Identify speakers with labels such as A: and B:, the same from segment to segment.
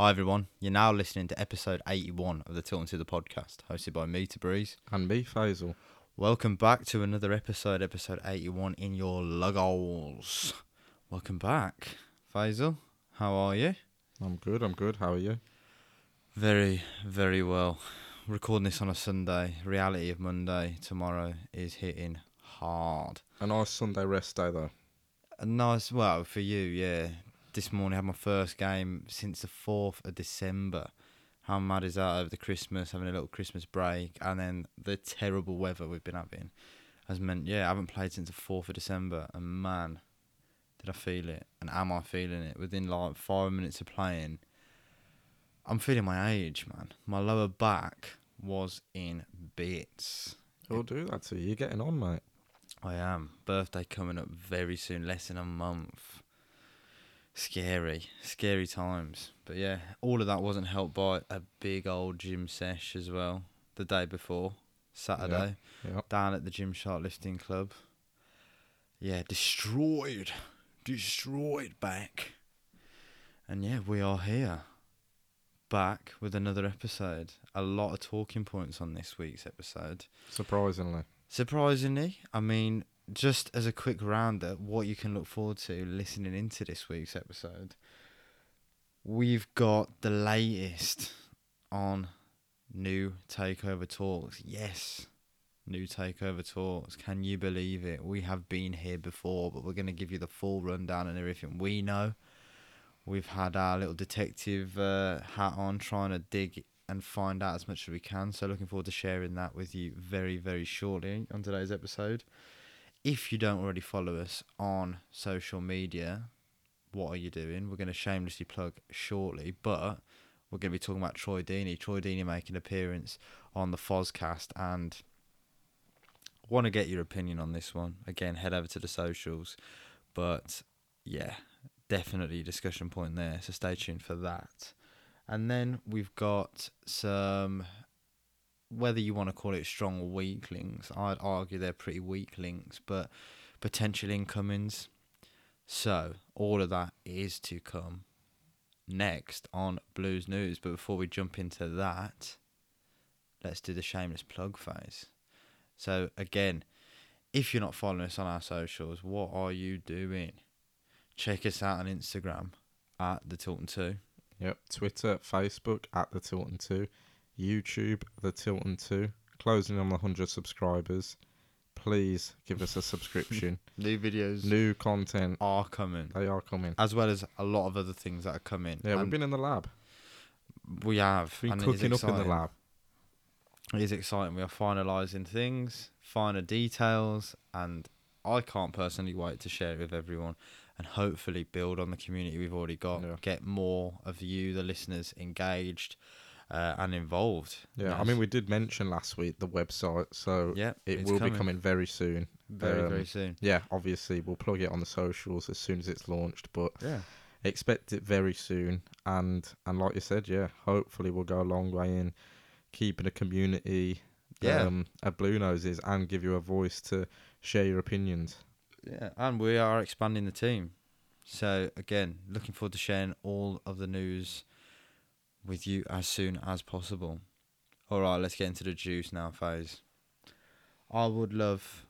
A: Hi everyone, you're now listening to episode 81 of the Tilton Two the podcast, hosted by me, to Breeze.
B: And me, Faisal.
A: Welcome back to another episode, episode 81 in your luggols. Welcome back, Faisal. How are you?
B: I'm good, I'm good. How are you?
A: Very, very well. Recording this on a Sunday. Reality of Monday tomorrow is hitting hard.
B: A nice Sunday rest day, though.
A: A nice, well, for you, yeah. This morning I had my first game since the 4th of December. How mad is that over the Christmas, having a little Christmas break, and then the terrible weather we've been having has meant, yeah, I haven't played since the 4th of December, and man, did I feel it, and am I feeling it? Within like five minutes of playing, I'm feeling my age, man. My lower back was in bits.
B: It'll do that to you. You're getting on, mate.
A: I am. Birthday coming up very soon, less than a month. Scary, scary times. But yeah, all of that wasn't helped by a big old gym sesh as well. The day before, Saturday,
B: Yeah.
A: down at the Gymshark Lifting Club. Yeah, destroyed, destroyed back. And yeah, we are here, back with another episode. A lot of talking points on this week's episode.
B: Surprisingly.
A: Surprisingly, I mean, just as a quick roundup, what you can look forward to listening into this week's episode, we've got the latest on new takeover talks. Yes, new takeover talks. Can you believe it? We have been here before, but we're going to give you the full rundown and everything we know. We've had our little detective uh, hat on, trying to dig and find out as much as we can. So looking forward to sharing that with you very, very shortly on today's episode. If you don't already follow us on social media, what are you doing? We're going to shamelessly plug shortly, but we're going to be talking about Troy Deeney. Troy Deeney making an appearance on the Fozcast and want to get your opinion on this one. Again, head over to the socials. But yeah, definitely a discussion point there. So stay tuned for that. And then we've got some, whether you want to call it strong or weak links, I'd argue they're pretty weak links, but potential incomings. So all of that is to come next on Blues News. But before we jump into that, let's do the shameless plug phase. So again, if you're not following us on our socials, what are you doing? Check us out on Instagram at the Tilton Two.
B: Yep. Twitter, Facebook, at the Tilton 2. YouTube, the Tilton 2. Closing on the 100 subscribers. Please give us a subscription.
A: New videos
B: New content.
A: are coming,
B: They are coming.
A: as well as a lot of other things that are coming.
B: Yeah, we've
A: And
B: been in the lab.
A: we have
B: Been
A: and it is
B: cooking up in the
A: exciting.
B: lab.
A: It is exciting. We are finalising things, finer details, and I can't personally wait to share it with everyone and hopefully build on the community we've already got.
B: Yeah.
A: Get more of you, the listeners, engaged uh, and involved.
B: Yeah, I mean, we did mention last week the website, so
A: yeah,
B: it will be coming very soon.
A: very,
B: um,
A: very soon.
B: Yeah, obviously, we'll plug it on the socials as soon as it's launched, but
A: Yeah.
B: expect it very soon. And and like you said, yeah, hopefully we'll go a long way in keeping a community
A: Yeah.
B: um, of blue noses and give you a voice to share your opinions.
A: Yeah, and we are expanding the team. So again, looking forward to sharing all of the news with you as soon as possible. All right, let's get into the juice now, Faze. I would love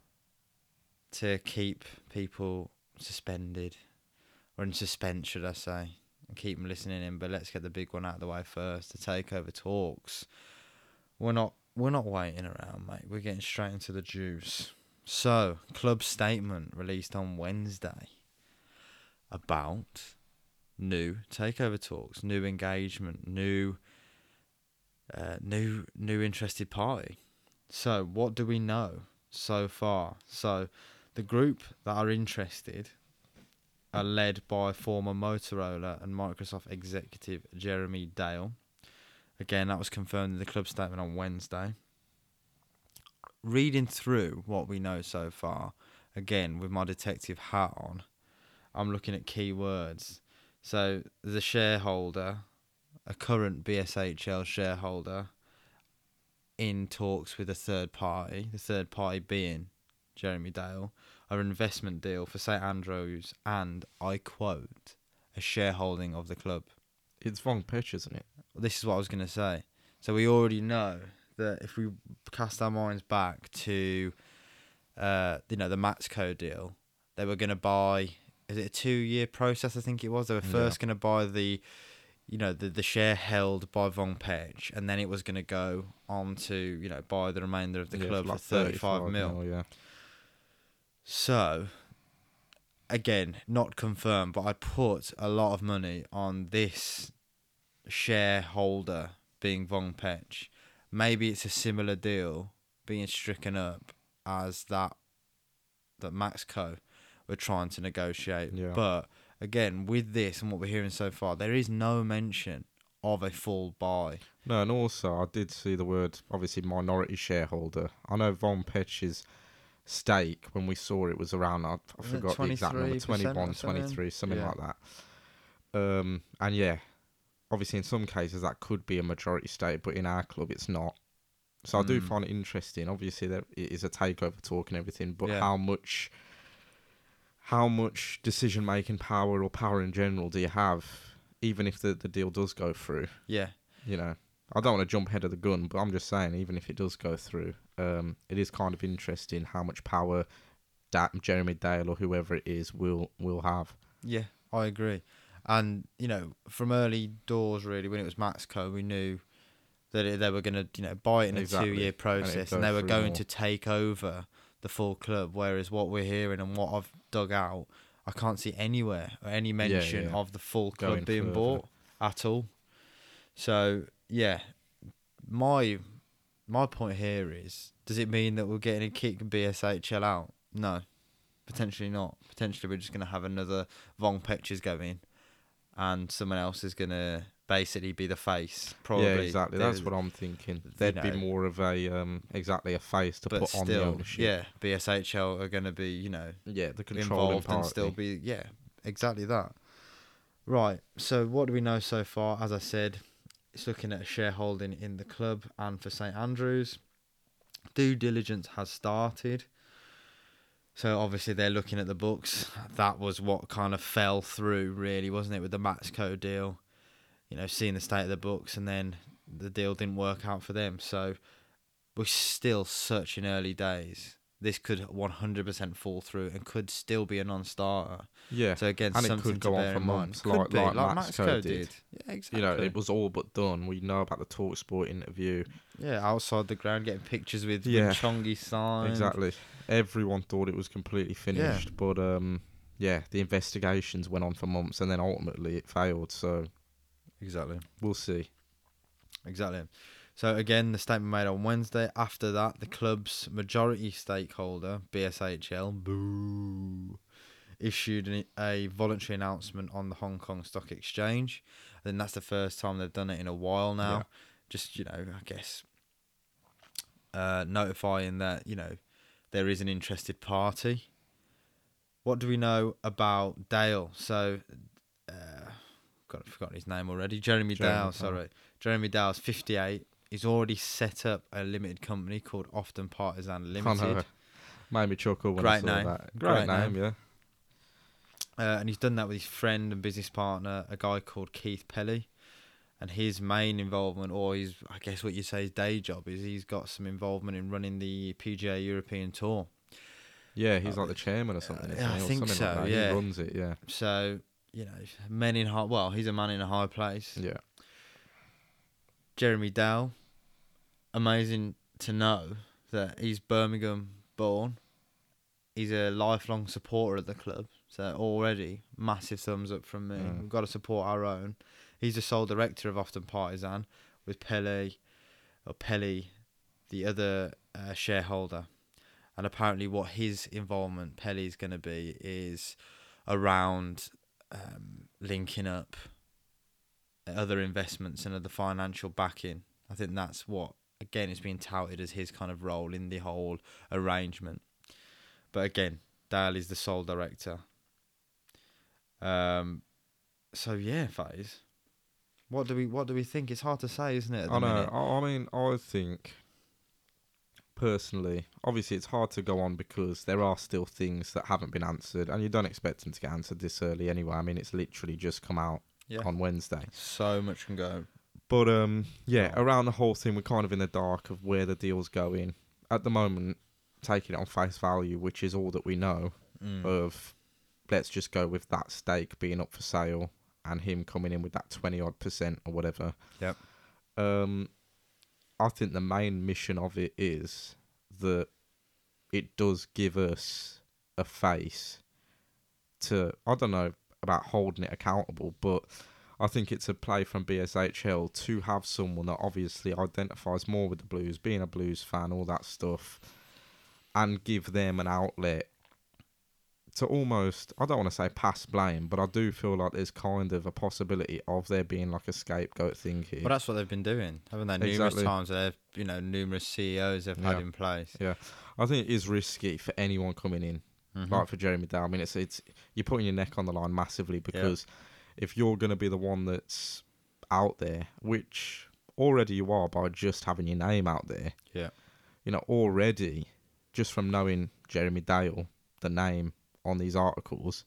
A: to keep people suspended, or in suspense, should I say, and keep them listening in. But let's get the big one out of the way first. The takeover talks. We're not we're not waiting around, mate. We're getting straight into the juice. So, club statement released on Wednesday about new takeover talks, new engagement, new uh, new new interested party. So, what do we know so far? So, the group that are interested are led by former Motorola and Microsoft executive Jeremy Dale. Again, that was confirmed in the club statement on Wednesday. Reading through what we know so far, again with my detective hat on, I'm looking at keywords. So the shareholder, a current BSHL shareholder, in talks with a third party, the third party being Jeremy Dale, an investment deal for St Andrews and, I quote, a shareholding of the club.
B: It's wrong Pitch, isn't it?
A: This is what I was going to say. So we already know that if we cast our minds back to, uh, you know, the Maxco deal, they were going to buy. Is it a two-year process? I think it was. They were
B: Yeah.
A: first going to buy the, you know, the the share held by Vong Pech, and then it was going to go on to you know buy the remainder of the
B: Yeah,
A: club
B: like
A: for thirty-five mil.
B: Yeah.
A: So, again, not confirmed, but I put a lot of money on this shareholder being Vong Pech. Maybe it's a similar deal being stricken up as that that Maxco were trying to negotiate.
B: Yeah.
A: But again, with this and what we're hearing so far, there is no mention of a full buy.
B: No, and also I did see the word obviously minority shareholder. I know Vong Pech's stake when we saw it was around I, I forgot the exact number
A: 23%
B: 21
A: something?
B: 23 something
A: Yeah.
B: like that. Um and yeah, obviously in some cases that could be a majority stake but in our club it's not. So I do
A: Mm.
B: find it interesting. Obviously there it is a takeover talk and everything, but
A: Yeah.
B: how much how much decision making power or power in general do you have even if the, the deal does go through?
A: Yeah.
B: you know, I don't want to jump ahead of the gun, but I'm just saying, even if it does go through, um, it is kind of interesting how much power that Jeremy Dale or whoever it is will will have.
A: Yeah, I agree. And you know, from early doors, really, when it was Maxco, we knew that it, they were going to, you know, buy it in
B: Exactly.
A: a two-year process,
B: go
A: and, they were going
B: more.
A: to take over the full club. Whereas what we're hearing and what I've dug out, I can't see anywhere or any mention
B: yeah.
A: of the full club
B: Going
A: being
B: further.
A: bought at all. So yeah, my my point here is: does it mean that we're getting a kick and BSHL out? No, potentially not. Potentially, we're just going to have another Vong Peches going, and someone else is going to basically be the face. Probably.
B: yeah, exactly. That's what I'm thinking.
A: you
B: There'd
A: know.
B: be more of a um, exactly a face to put on the ownership.
A: yeah, BSHL are going to be, you know,
B: yeah, the
A: involved and still be yeah exactly that right so what do we know so far as i said it's looking at a shareholding in the club and for st andrews due diligence has started so obviously they're looking at the books that was what kind of fell through really wasn't it with the maxco deal you know seeing the state of the books and then the deal didn't work out for them so we're still such in early days this could 100% fall through and could still be a non-starter.
B: yeah,
A: So again,
B: And it
A: something
B: could
A: to
B: go on for months,
A: Could
B: like-
A: be,
B: like
A: like
B: Maxco
A: Maxco
B: did.
A: did. Yeah, exactly.
B: you know, it was all but done. We know about the Talksport interview.
A: yeah, outside the ground, getting pictures with
B: Yeah.
A: Chongi signed.
B: Exactly. Everyone thought it was completely finished, yeah. but um, yeah, the investigations went on for months, and then ultimately it failed. So
A: Exactly.
B: we'll see.
A: Exactly. So again, the statement made on Wednesday. After that, the club's majority stakeholder, BSHL, boo, issued an, a voluntary announcement on the Hong Kong Stock Exchange. I think that's the first time they've done it in a while now.
B: Yeah.
A: Just you know, I guess uh, notifying that you know there is an interested party. What do we know about Dale? So, uh, got forgotten his name already. Jeremy,
B: Jeremy.
A: Dale. Sorry, Jeremy Dale's fifty-eight. He's already set up a limited company called Often Partisan Limited.
B: Made me chuckle when I
A: Great
B: saw
A: name.
B: that.
A: Great
B: Great, name, yeah.
A: Uh, and he's done that with his friend and business partner, a guy called Keith Pelley. And his main involvement, or his, I guess what you say, his day job, is he's got some involvement in running the PGA European Tour.
B: Yeah, he's like the chairman or something. isn't
A: I? Think
B: something
A: so,
B: Like that.
A: yeah.
B: He runs it, yeah.
A: So, you know, men in high, well, he's a man in a high place.
B: Yeah.
A: Jeremy Dow, amazing to know that he's Birmingham born. He's a lifelong supporter of the club. So already massive thumbs up from me.
B: Mm.
A: We've got to support our own. He's the sole director of Often Partisan with Pele or Pelley, the other uh, shareholder. And apparently what his involvement, Pelley's going to be, is around um, linking up other investments and other financial backing. I think that's what again is being touted as his kind of role in the whole arrangement. But again, Dale is the sole director. Um, so yeah, phase. What do we what do we think? It's hard to say, isn't it?
B: I know.
A: minute?
B: I, I mean, I think personally, obviously, it's hard to go on because there are still things that haven't been answered, and you don't expect them to get answered this early anyway. I mean, it's literally just come out
A: Yeah.
B: on Wednesday.
A: So much can go.
B: But um, yeah,
A: Oh.
B: around the whole thing, we're kind of in the dark of where the deal's going at the moment. Taking it on face value, which is all that we know
A: Mm.
B: of. Let's just go with that stake being up for sale and him coming in with that twenty odd percent or whatever.
A: Yep.
B: Um, I think the main mission of it is that it does give us a face to I don't know about holding it accountable, but I think it's a play from BSHL to have someone that obviously identifies more with the Blues, being a Blues fan, all that stuff, and give them an outlet to almost I don't want to say pass blame, but I do feel like there's kind of a possibility of there being like a scapegoat thing here.
A: Well, that's what they've been doing, haven't they? Numerous
B: Exactly.
A: times they've, you know, numerous CEOs they've had in place.
B: Yeah, I think it is risky for anyone coming in,
A: Mhm.
B: like for Jeremy Dow. I mean, it's it's you're putting your neck on the line massively because if you're going to be the one that's out there, which already you are by just having your name out there,
A: Yeah.
B: you know, already just from knowing Jeremy Dale, the name on these articles,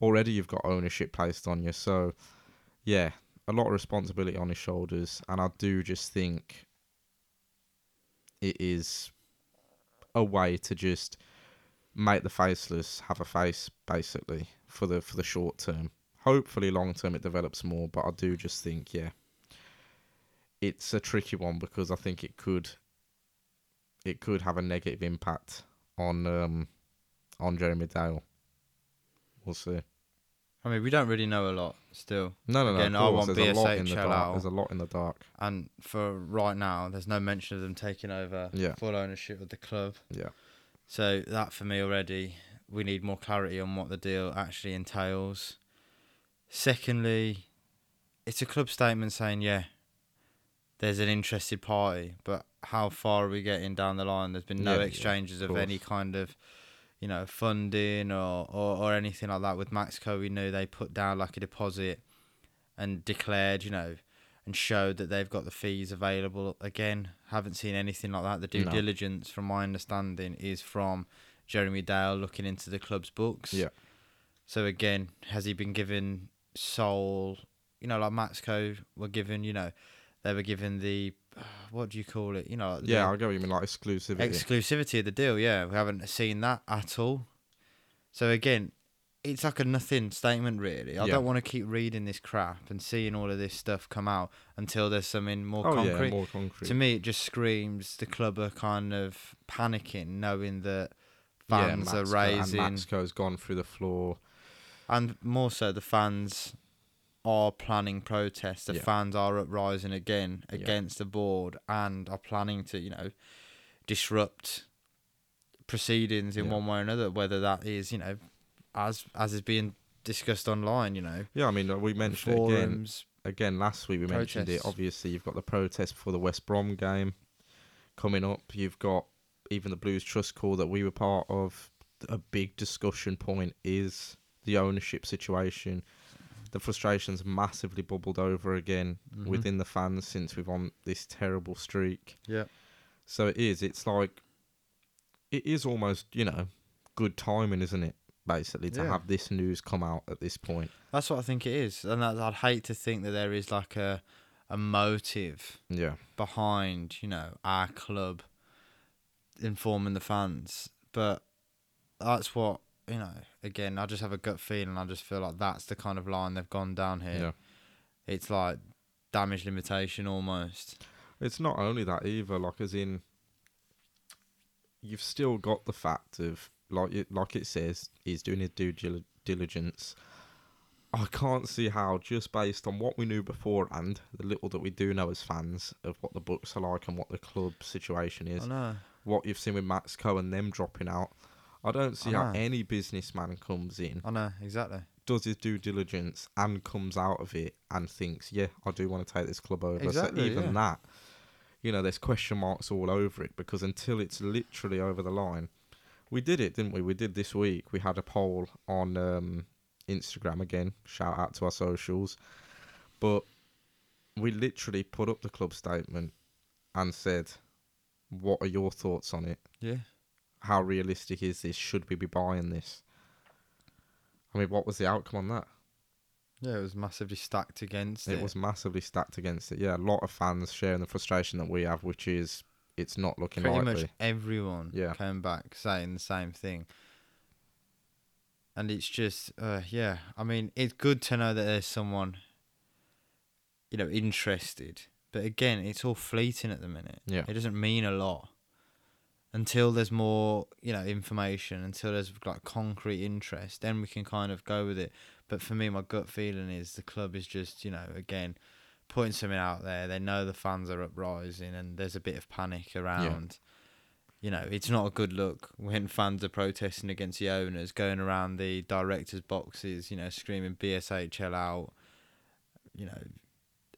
B: already you've got ownership placed on you. So, yeah, a lot of responsibility on his shoulders, and I do just think it is a way to just make the faceless have a face, basically, for the for the short term. Hopefully, long term it develops more, but I do just think, yeah, it's a tricky one because I think it could it could have a negative impact on um on Jeremy Dale. We'll see.
A: I mean, we don't really know a lot still.
B: No, no, no.
A: Again, I want
B: there's a lot in the dark.
A: out.
B: There's a lot in the dark.
A: And for right now, there's no mention of them taking over
B: Yeah.
A: full ownership of the club.
B: Yeah.
A: So that for me already, we need more clarity on what the deal actually entails. Secondly, it's a club statement saying, yeah, there's an interested party, but how far are we getting down the line? There's been no
B: Yeah, yeah,
A: exchanges
B: of
A: of any kind of, you know, funding or, or, or anything like that. With Maxco, we knew they put down like a deposit and declared, you know, and showed that they've got the fees available. Again, haven't seen anything like that. The due
B: No.
A: diligence, from my understanding, is from Jeremy Dale looking into the club's books.
B: Yeah.
A: So again, has he been given sole? You know, like Maxco were given. You know, they were given the what do you call it? You know, the
B: Yeah, I get what you mean, like exclusivity.
A: exclusivity of the deal. Yeah, we haven't seen that at all. So again, it's like a nothing statement, really. I
B: Yeah.
A: don't want to keep reading this crap and seeing all of this stuff come out until there's something more
B: oh
A: concrete.
B: yeah, more concrete.
A: To me, it just screams the club are kind of panicking, knowing that
B: Yeah,
A: fans are raising,
B: And Maxco's gone through the floor.
A: and more so, the fans are planning protests. The
B: Yeah.
A: fans are uprising again
B: Yeah.
A: against the board and are planning to, you know, disrupt proceedings in
B: Yeah.
A: one way or another. Whether that is, you know, as as is being discussed online, you know,
B: Yeah, I mean, we mentioned it again.
A: forums.
B: Again, last week we mentioned it. Obviously, you've got the protest for the West Brom game coming up. You've got even the Blues Trust call that we were part of. A big discussion point is the ownership situation. The frustrations massively bubbled over again
A: Mhm.
B: within the fans since we've on this terrible streak.
A: Yeah.
B: So it is. It's like it is almost you know good timing, isn't it? Basically, to
A: Yeah.
B: have this news come out at this point.
A: That's what I think it is, and that, I'd hate to think that there is like a a motive
B: Yeah.
A: behind, you know, our club informing the fans. But that's what, you know, again, I just have a gut feeling. I just feel like that's the kind of line they've gone down here.
B: Yeah.
A: It's like damage limitation almost.
B: It's not only that either. Like, as in, you've still got the fact of like it, like it says, he's doing his due dil- diligence. I can't see how, just based on what we knew beforehand, the little that we do know as fans of what the books are like and what the club situation is,
A: I know.
B: what you've seen with Maxco and them dropping out. I don't see
A: I
B: how
A: know.
B: any businessman comes in,
A: I know, exactly.
B: does his due diligence, and comes out of it and thinks, "Yeah, I do want to take this club over."
A: Exactly,
B: so even
A: yeah.
B: that, you know, there's question marks all over it because until it's literally over the line, we did it, didn't we? We did this week. We had a poll on um, Instagram again. Shout out to our socials, but we literally put up the club statement and said, "What are your thoughts on it?
A: Yeah.
B: How realistic is this? Should we be buying this?" I mean, what was the outcome on that?
A: Yeah, it was massively stacked against it.
B: It was massively stacked against it. Yeah, a lot of fans sharing the frustration that we have, which is it's not looking
A: pretty
B: likely.
A: much everyone
B: Yeah.
A: came back saying the same thing. And it's just, uh, yeah. I mean, it's good to know that there's someone, you know, interested. But again, it's all fleeting at the minute.
B: Yeah.
A: It doesn't mean a lot until there's more, you know, information. Until there's like concrete interest, then we can kind of go with it. But for me, my gut feeling is the club is just, you know, again, putting something out there. They know the fans are uprising, and there's a bit of panic around. You know, it's not a good look when fans are protesting against the owners, going around the directors' boxes, you know, screaming BSHL out. You know,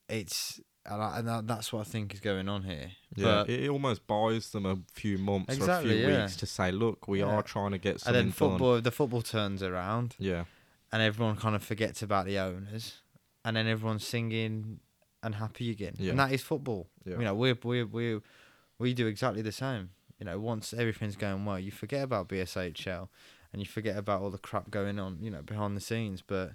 A: it's and, I, and that's what I think is going on here.
B: Yeah,
A: But-
B: it, almost buys them a few months
A: Exactly,
B: or a few
A: yeah.
B: weeks to say, look, we
A: Yeah.
B: are trying to get Something and
A: then football, the football turns around.
B: Yeah,
A: and everyone kind of forgets about the owners, and then everyone's singing and happy again.
B: Yeah.
A: And that is football.
B: Yeah.
A: You know, we we we we do exactly the same. You know, once everything's going well, you forget about BSHL, and you forget about all the crap going on. You know, behind the scenes. But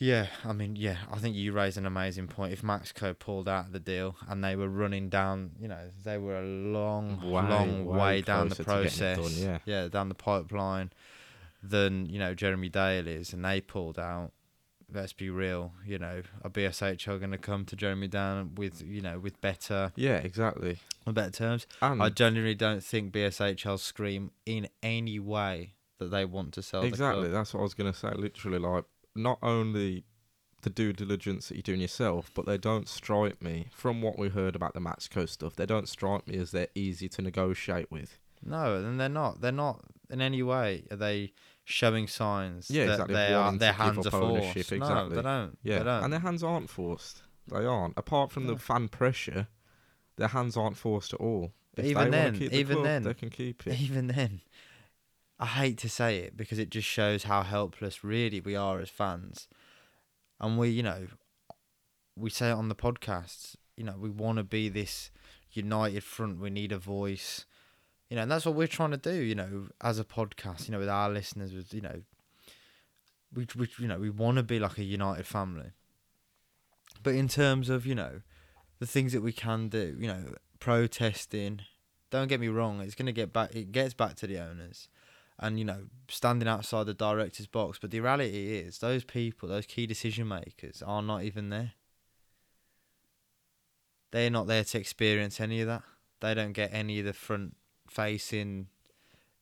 A: yeah, I mean, yeah, I think you raise an amazing point. If Maxco pulled out of the deal and they were running down, you know, they were a long,
B: Way,
A: long
B: way
A: way down the
B: closer to getting it
A: process.
B: done, yeah.
A: down the pipeline than you know Jeremy Dale is, and they pulled out. Let's be real, you know, a BSH are going to come to Jeremy Down with you know with better
B: yeah, exactly.
A: on better terms?
B: And
A: I genuinely don't think BSHL scream in any way that they want to sell
B: exactly, that's what I was gonna say. Literally, like not only the due diligence that you're doing yourself, but they don't strike me from what we heard about the Maxco stuff. They don't strike me as they're easy to negotiate with.
A: No, and they're not. They're not in any way. Are they showing signs
B: Yeah,
A: that
B: exactly,
A: they are their hands are forced? No, they don't.
B: Yeah,
A: they don't.
B: and their hands aren't forced. They aren't. Apart from
A: Yeah.
B: the fan pressure, their hands aren't forced at all. If
A: even then-
B: the
A: even
B: club,
A: then-
B: they can keep it.
A: even then, I hate to say it because it just shows how helpless really we are as fans. And we, you know, we say it on the podcasts, you know, we want to be this united front. We need a voice, you know, and that's what we're trying to do, you know, as a podcast, you know, with our listeners, with, you know, we, we you know, we want to be like a united family. But in terms of, you know, the things that we can do, you know, protesting, don't get me wrong, it's going to get back, it gets back to the owners and, you know, standing outside the director's box. But the reality is, those people, those key decision makers, are not even there. They're not there to experience any of that. They don't get any of the front facing,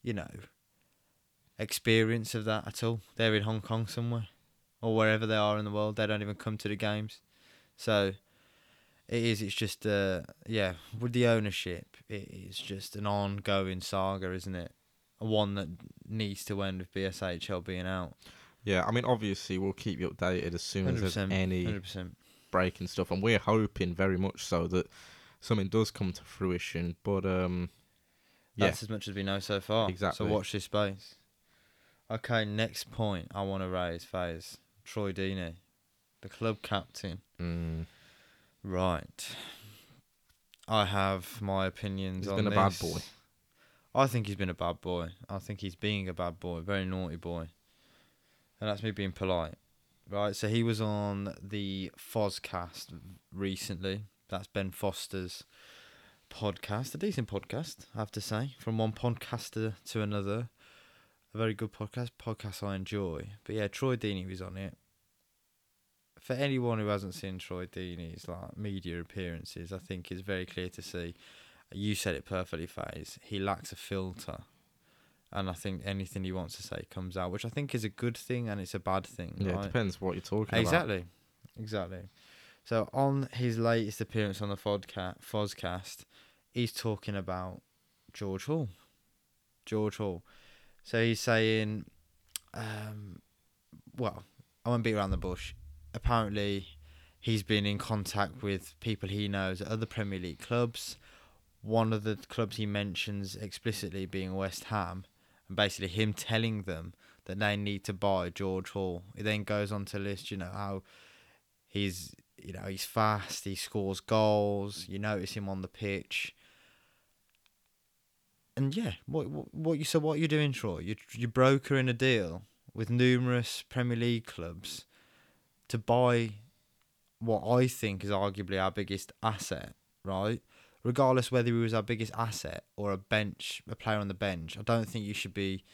A: you know, experience of that at all. They're in Hong Kong somewhere or wherever they are in the world. They don't even come to the games. So it is. It's just uh yeah. With the ownership, it is just an ongoing saga, isn't it? One that needs to end with BSHL being out.
B: Yeah, I mean, obviously, we'll keep you updated as soon as there's any
A: Hundred percent.
B: breaking stuff, and we're hoping very much so that something does come to fruition. But um, yeah,
A: That's as much as we know so far.
B: Exactly.
A: So watch this space. Okay, next point I want to raise, Faze. Troy Deeney, the club captain.
B: mm,
A: Right. I have my opinions
B: He's
A: on
B: been a bad boy.
A: I think he's been a bad boy. I think he's being a bad boy, very naughty boy. And that's me being polite. Right, so he was on the Fozcast recently. That's Ben Foster's podcast. A decent podcast, I have to say. From one podcaster to another. A very good podcast. Podcast I enjoy. But yeah, Troy Deeney was on it. For anyone who hasn't seen Troy Deeney's like media appearances, I think it's very clear to see. You said it perfectly, Faze. He lacks a filter. And I think anything he wants to say comes out, which I think is a good thing and it's a bad thing.
B: yeah, it depends what you're talking about.
A: Exactly, exactly. So on his latest appearance on the Fodca- Fozcast, he's talking about George Hall. George Hall. So he's saying, um, well, I won't beat around the bush. Apparently, he's been in contact with people he knows at other Premier League clubs. One of the clubs he mentions explicitly being West Ham, and basically him telling them that they need to buy George Hall. He then goes on to list, you know, how he's, you know, he's fast, he scores goals. You notice him on the pitch. And yeah, what what, what you so what you're doing, Troy? You you broker in a deal with numerous Premier League clubs to buy what I think is arguably our biggest asset, right? Regardless whether he was our biggest asset or a bench, a player on the bench, I don't think you should be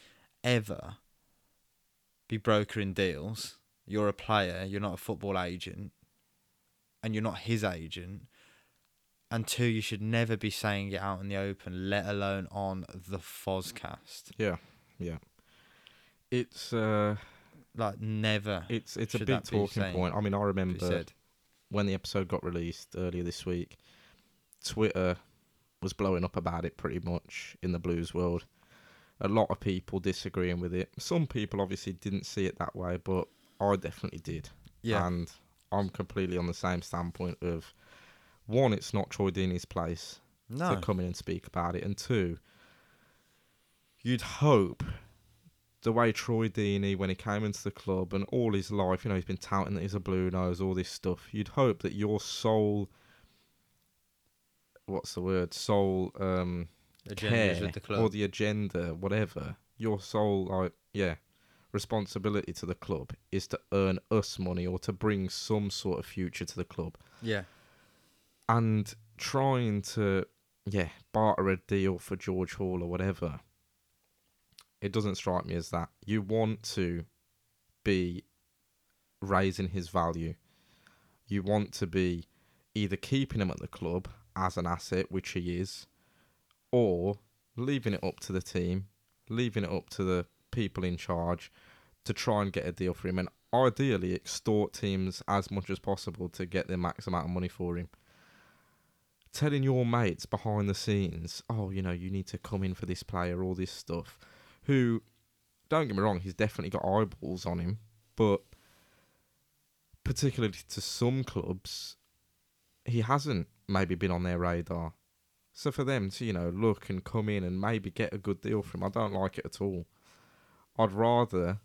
A: ever be brokering deals. You're a player, you're not a football agent, and you're not his agent. And two, you should never be saying it out in the open, let alone on the Fozcast.
B: Yeah, yeah. It's uh,
A: Like never.
B: it's it's a big talking point. I mean, I remember when the episode got released earlier this week, Twitter was blowing up about it pretty much in the blues world. A lot of people disagreeing with it. Some people obviously didn't see it that way, but I definitely did.
A: Yeah.
B: And I'm completely on the same standpoint of one, it's not Troy Deeney's place
A: no.
B: to come in and speak about it, and two, you'd hope the way Troy Deeney, when he came into the club and all his life, you know, he's been touting that he's a blue nose, all this stuff. You'd hope that your sole, what's the word, sole um,
A: Agendas
B: care
A: with the
B: or the agenda, whatever, your sole like yeah responsibility to the club is to earn us money or to bring some sort of future to the club.
A: Yeah.
B: and trying to yeah barter a deal for George Hall or whatever it doesn't strike me as that. You want to be raising his value. You want to be either keeping him at the club as an asset which he is or leaving it up to the team leaving it up to the people in charge to try and get a deal for him and ideally extort teams as much as possible to get the max amount of money for him. Telling your mates behind the scenes, oh, you know, you need to come in for this player, all this stuff, who, don't get me wrong, he's definitely got eyeballs on him, but particularly to some clubs, he hasn't maybe been on their radar. So for them to, you know, look and come in and maybe get a good deal from him, I don't like it at all. I'd rather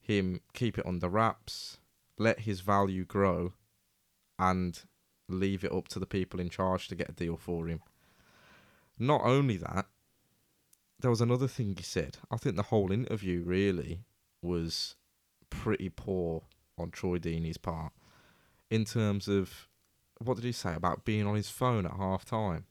B: him keep it under wraps, let his value grow, and leave it up to the people in charge to get a deal for him. Not only that, there was another thing he said. I think the whole interview really was pretty poor on Troy Deeney's part in terms of what did he say about being on his phone at half time?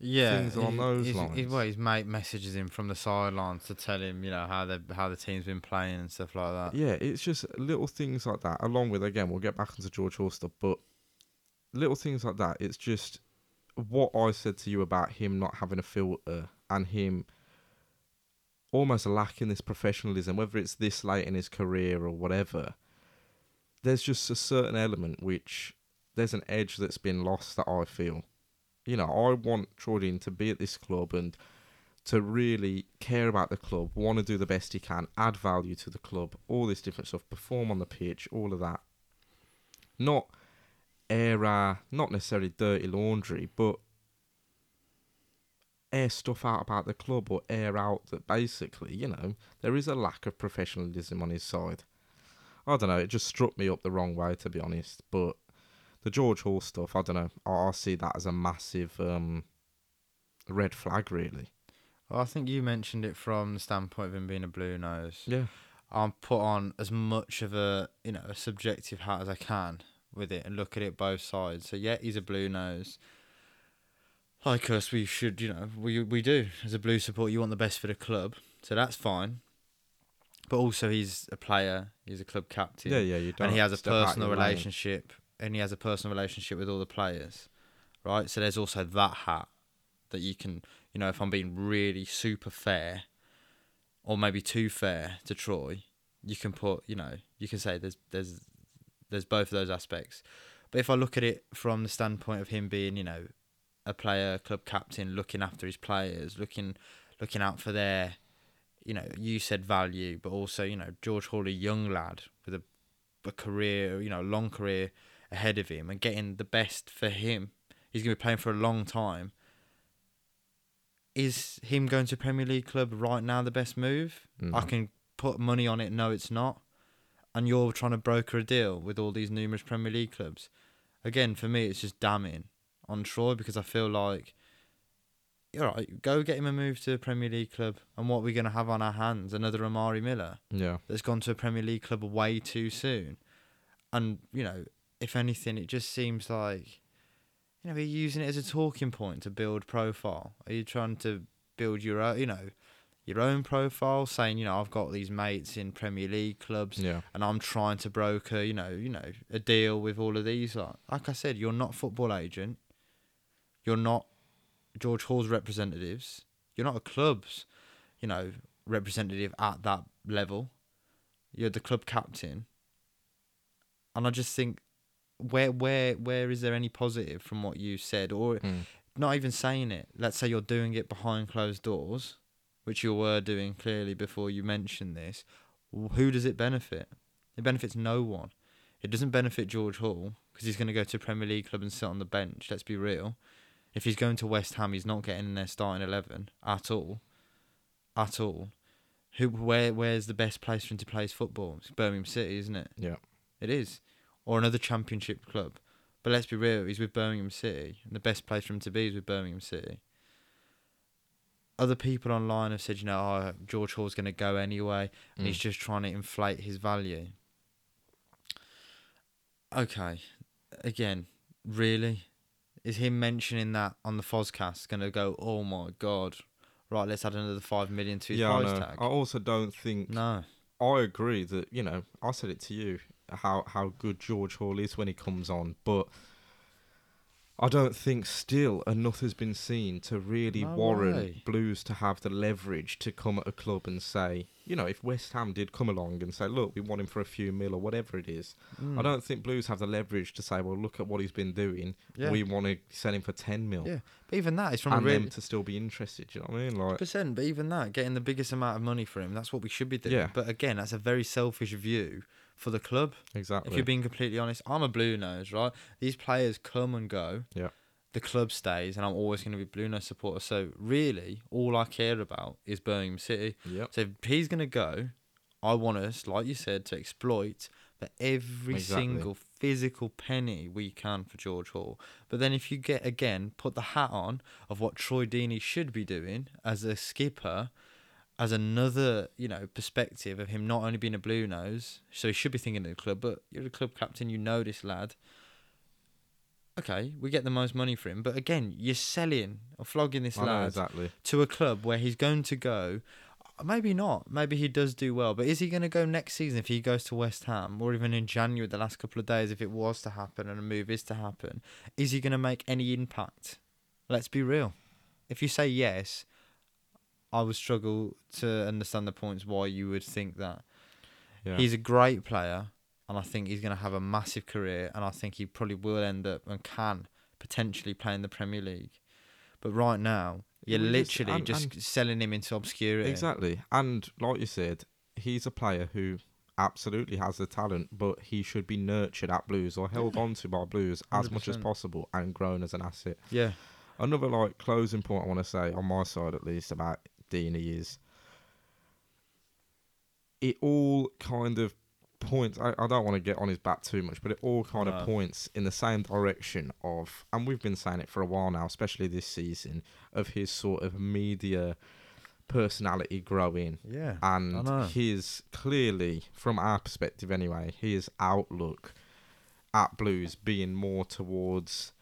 A: Yeah,
B: things along
A: he-
B: those
A: he's- he-
B: lines.
A: well, his mate messages him from the sidelines to tell him, you know, how the how the team's been playing and stuff like that.
B: Yeah, it's just little things like that. Along with again, we'll get back into George stuff, but little things like that. It's just what I said to you about him not having a filter and him almost lacking this professionalism, whether it's this late in his career or whatever. There's just a certain element which there's an edge that's been lost that I feel. You know, I want Jordan to be at this club and to really care about the club, want to do the best he can, add value to the club, all this different stuff, perform on the pitch, all of that. Not air, uh, not necessarily dirty laundry, but air stuff out about the club or air out that basically, you know, there is a lack of professionalism on his side. I don't know, it just struck me up the wrong way to be honest, but the George Hall stuff, I don't know, I, I see that as a massive um, red flag, really.
A: Well, I think you mentioned it from the standpoint of him being a blue nose.
B: Yeah.
A: I'm put on as much of a you know a subjective hat as I can with it and look at it both sides. So yeah, he's a blue nose. Like us, we should you know we we do as a blue support. You want the best for the club, so that's fine. But also, he's a player. He's a club captain.
B: Yeah, yeah, you don't.
A: and he has a personal
B: lane.
A: relationship and he has a personal relationship with all the players right so there's also that hat that you can you know if i'm being really super fair or maybe too fair to troy you can put you know you can say there's there's there's both of those aspects but if i look at it from the standpoint of him being you know a player club captain looking after his players looking looking out for their you know you said value but also you know george hall a young lad with a a career, you know, a long career ahead of him and getting the best for him. He's going to be playing for a long time. Is him going to Premier League club right now the best move? I
B: mm.
A: can put money on it. No, it's not. And you're trying to broker a deal with all these numerous Premier League clubs. Again, for me, it's just damning on Troy because I feel like, all right, go get him a move to a Premier League club. And what we're going to have on our hands, another Amari Miller
B: Yeah.
A: that's gone to a Premier League club way too soon. And you know, if anything, it just seems like, you know, are you using it as a talking point to build profile? Are you trying to build your own, you know, your own profile, saying, you know, I've got these mates in Premier League clubs,
B: Yeah.
A: and I'm trying to broker, you know, you know, a deal with all of these. Like, like I said, you're not football agent. You're not George Hall's representatives. You're not a club's, you know, representative at that level. You're the club captain. And I just think, where, where, where is there any positive from what you said, or
B: Mm.
A: not even saying it? Let's say you're doing it behind closed doors, which you were doing clearly before you mentioned this. Who does it benefit? It benefits no one. It doesn't benefit George Hall because he's going to go to a Premier League club and sit on the bench. Let's be real. If he's going to West Ham, he's not getting in their starting eleven at all, at all. Who, where, where's the best place for him to play his football? It's Birmingham City, isn't it?
B: Yeah.
A: It is, or another Championship club. But let's be real, he's with Birmingham City, and the best place for him to be is with Birmingham City. Other people online have said, you know, oh, George Hall's going to go anyway, and he's
B: Mm.
A: just trying to inflate his value. Okay, again, really, is him mentioning that on the Fozcast going to go? Oh my god! Right, let's add another five million to his
B: yeah, I
A: price
B: know.
A: tag.
B: I also don't think
A: No,
B: I agree that you know I said it to you how how good George Hall is when he comes on, but I don't think still enough has been seen to really
A: No
B: warrant
A: way.
B: Blues to have the leverage to come at a club and say, you know, if West Ham did come along and say, look, we want him for a few mil or whatever it is,
A: Mm.
B: I don't think Blues have the leverage to say, well, look at what he's been doing.
A: Yeah.
B: We want to sell him for ten mil,
A: Yeah, but even that is from
B: and
A: a really
B: to still be interested. Do you know what I mean? Like,
A: percent. But even that, getting the biggest amount of money for him, that's what we should be doing.
B: Yeah.
A: But again, that's a very selfish view for the club.
B: exactly.
A: If you're being completely honest, I'm a blue nose, right? These players come and go.
B: Yeah.
A: The club stays, and I'm always going to be blue nose supporter. So really, all I care about is Birmingham City.
B: Yep.
A: So if he's going to go, I want us, like you said, to exploit for every
B: Exactly.
A: single physical penny we can for George Hall. But then if you get again put the hat on of what Troy Deeney should be doing as a skipper, as another you know perspective of him not only being a blue nose, so he should be thinking of the club, but you're the club captain, you know this lad. Okay, we get the most money for him, but again, you're selling or flogging this
B: I
A: lad
B: exactly.
A: to a club where he's going to go. Uh, maybe not. Maybe he does do well, but is he going to go next season if he goes to West Ham, or even in January, the last couple of days, if it was to happen and a move is to happen? Is he going to make any impact? Let's be real. If you say yes, I would struggle to understand the points why you would think that.
B: Yeah.
A: He's a great player, and I think he's going to have a massive career, and I think he probably will end up and can potentially play in the Premier League. But right now, you're
B: Well, just-
A: literally
B: and-
A: just
B: and-
A: selling him into obscurity.
B: Exactly. And like you said, he's a player who absolutely has the talent, but he should be nurtured at Blues or held on to by Blues as much as possible and grown as an asset.
A: Yeah.
B: Another like closing point I want to say on my side at least about Deeney is it all kind of points I, I don't want to get on his back too much, but it all kind of points in the same direction of and we've been saying it for a while now, especially this season, of his sort of media personality growing.
A: Yeah.
B: And his clearly from our perspective anyway his outlook at blues being more towards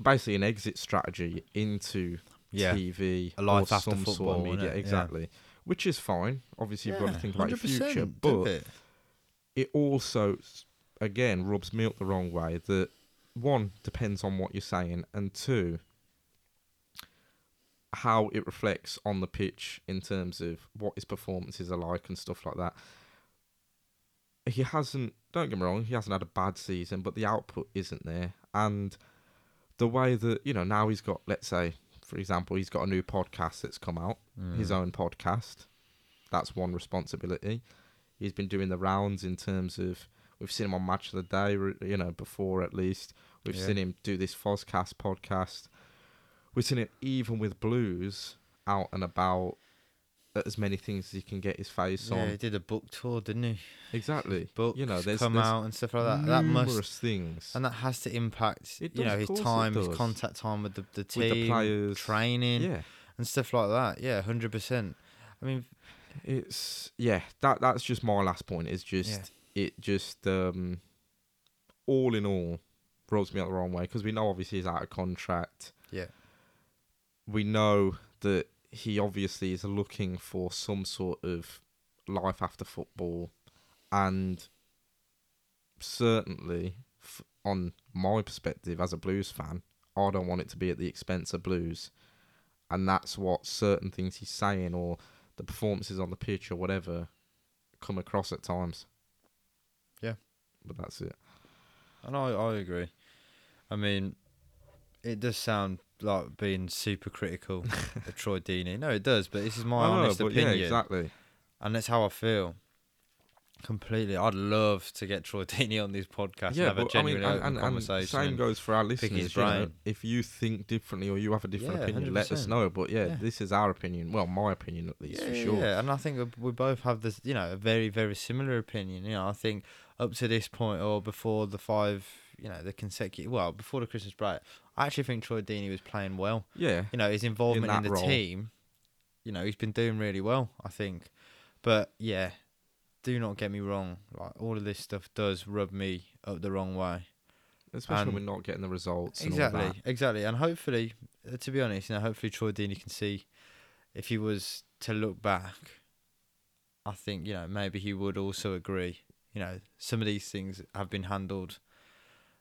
B: basically an exit strategy into
A: Yeah.
B: tv
A: A life after
B: some sort
A: football,
B: of media
A: innit? Yeah.
B: exactly which is fine obviously you've got to think about your future but
A: it.
B: it also again rubs me up the wrong way that one depends on what you're saying and two how it reflects on the pitch in terms of what his performances are like and stuff like that he hasn't don't get me wrong he hasn't had a bad season but the output isn't there and the way that you know now he's got let's say for example he's got a new podcast that's come out his
A: Mm.
B: own podcast. That's one responsibility. He's been doing the rounds in terms of we've seen him on Match of the Day, you know, before at least. We've
A: Yeah.
B: seen him do this Fozcast podcast. We've seen it even with Blues out and about as many things as he can get his face
A: Yeah,
B: on.
A: he did a book tour, didn't he?
B: Exactly.
A: Books
B: you know, there's,
A: come
B: there's
A: out and stuff like that. That must
B: numerous things
A: and that has to impact
B: It
A: you
B: does,
A: know his time, his
B: does.
A: contact time with the the
B: with
A: team,
B: the players.
A: training
B: Yeah.
A: and stuff like that. Yeah, hundred percent. I mean,
B: It's yeah, that that's just my last point. Is just it just um all in all, rubs me out the wrong way because we know obviously he's out of contract.
A: Yeah.
B: We know that he obviously is looking for some sort of life after football, and certainly, f- on my perspective as a Blues fan, I don't want it to be at the expense of Blues, and that's what certain things he's saying or the performances on the pitch or whatever come across at times.
A: Yeah.
B: but that's it.
A: And I, I agree. I mean, it does sound like being super critical of Troy Deeney. No, it does, but this is my
B: I
A: honest
B: but
A: opinion.
B: Yeah, exactly.
A: And that's how I feel. Completely. I'd love to get Troy Deeney on this podcast
B: yeah,
A: and have a
B: but I mean,
A: genuine
B: and,
A: open
B: and,
A: conversation.
B: same goes for our listeners. you know, if you think differently or you have a different
A: Yeah,
B: opinion, let us know. But yeah,
A: Yeah.
B: this is our opinion. Well, my opinion at least for sure.
A: yeah, and I think we both have this, you know, a very, very similar opinion. You know, I think up to this point or before the five, you know, the consecutive, well, before the Christmas break, I actually think Troy Deeney was playing well.
B: Yeah,
A: You know, his involvement in,
B: that
A: the
B: role.
A: team, you know, he's been doing really well, I think. But yeah, do not get me wrong. Like all of this stuff does rub me up the wrong way.
B: especially
A: and-
B: when we're not getting the results. And all
A: Exactly,
B: that.
A: exactly. And hopefully, uh, to be honest, you know, hopefully Troy Deeney can see if he was to look back. I think you know maybe he would also agree. You know, some of these things have been handled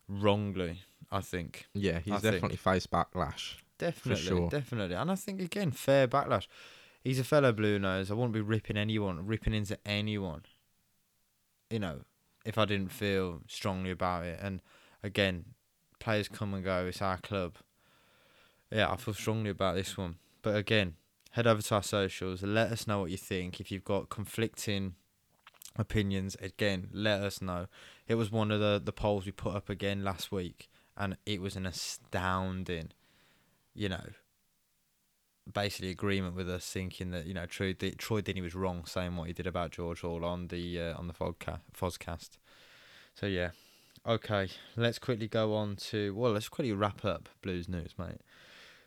A: wrongly. I think
B: Yeah, he's
A: I think.
B: definitely faced backlash.
A: definitely,
B: sure.
A: definitely, and I think again fair backlash. He's a fellow Blue Nose. I wouldn't be ripping anyone, ripping into anyone. You know, if I didn't feel strongly about it, and again, players come and go. It's our club. Yeah, I feel strongly about this one. But again, head over to our socials. And let us know what you think. If you've got conflicting opinions, again, let us know. It was one of the the polls we put up again last week, and it was an astounding, you know, basically agreement with us thinking that you know Troy Troy Deeney was wrong saying what he did about George Hall on the uh, on the Fodcast. Fozcast. So yeah, okay. Let's quickly go on to well, let's quickly wrap up Blues news, mate.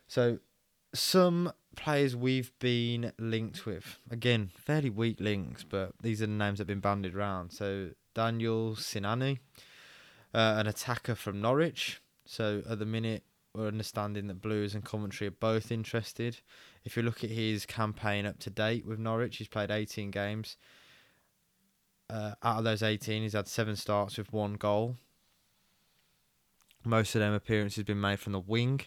A: So some players we've been linked with again, fairly weak links, but these are the names that have been banded around. So Daniel Sinani, uh, an attacker from Norwich. So at the minute, we're understanding that Blues and Coventry are both interested. If you look at his campaign up to date with Norwich, he's played 18 games. Uh, out of those 18, he's had seven starts with one goal. Most of them appearances have been made from the wing.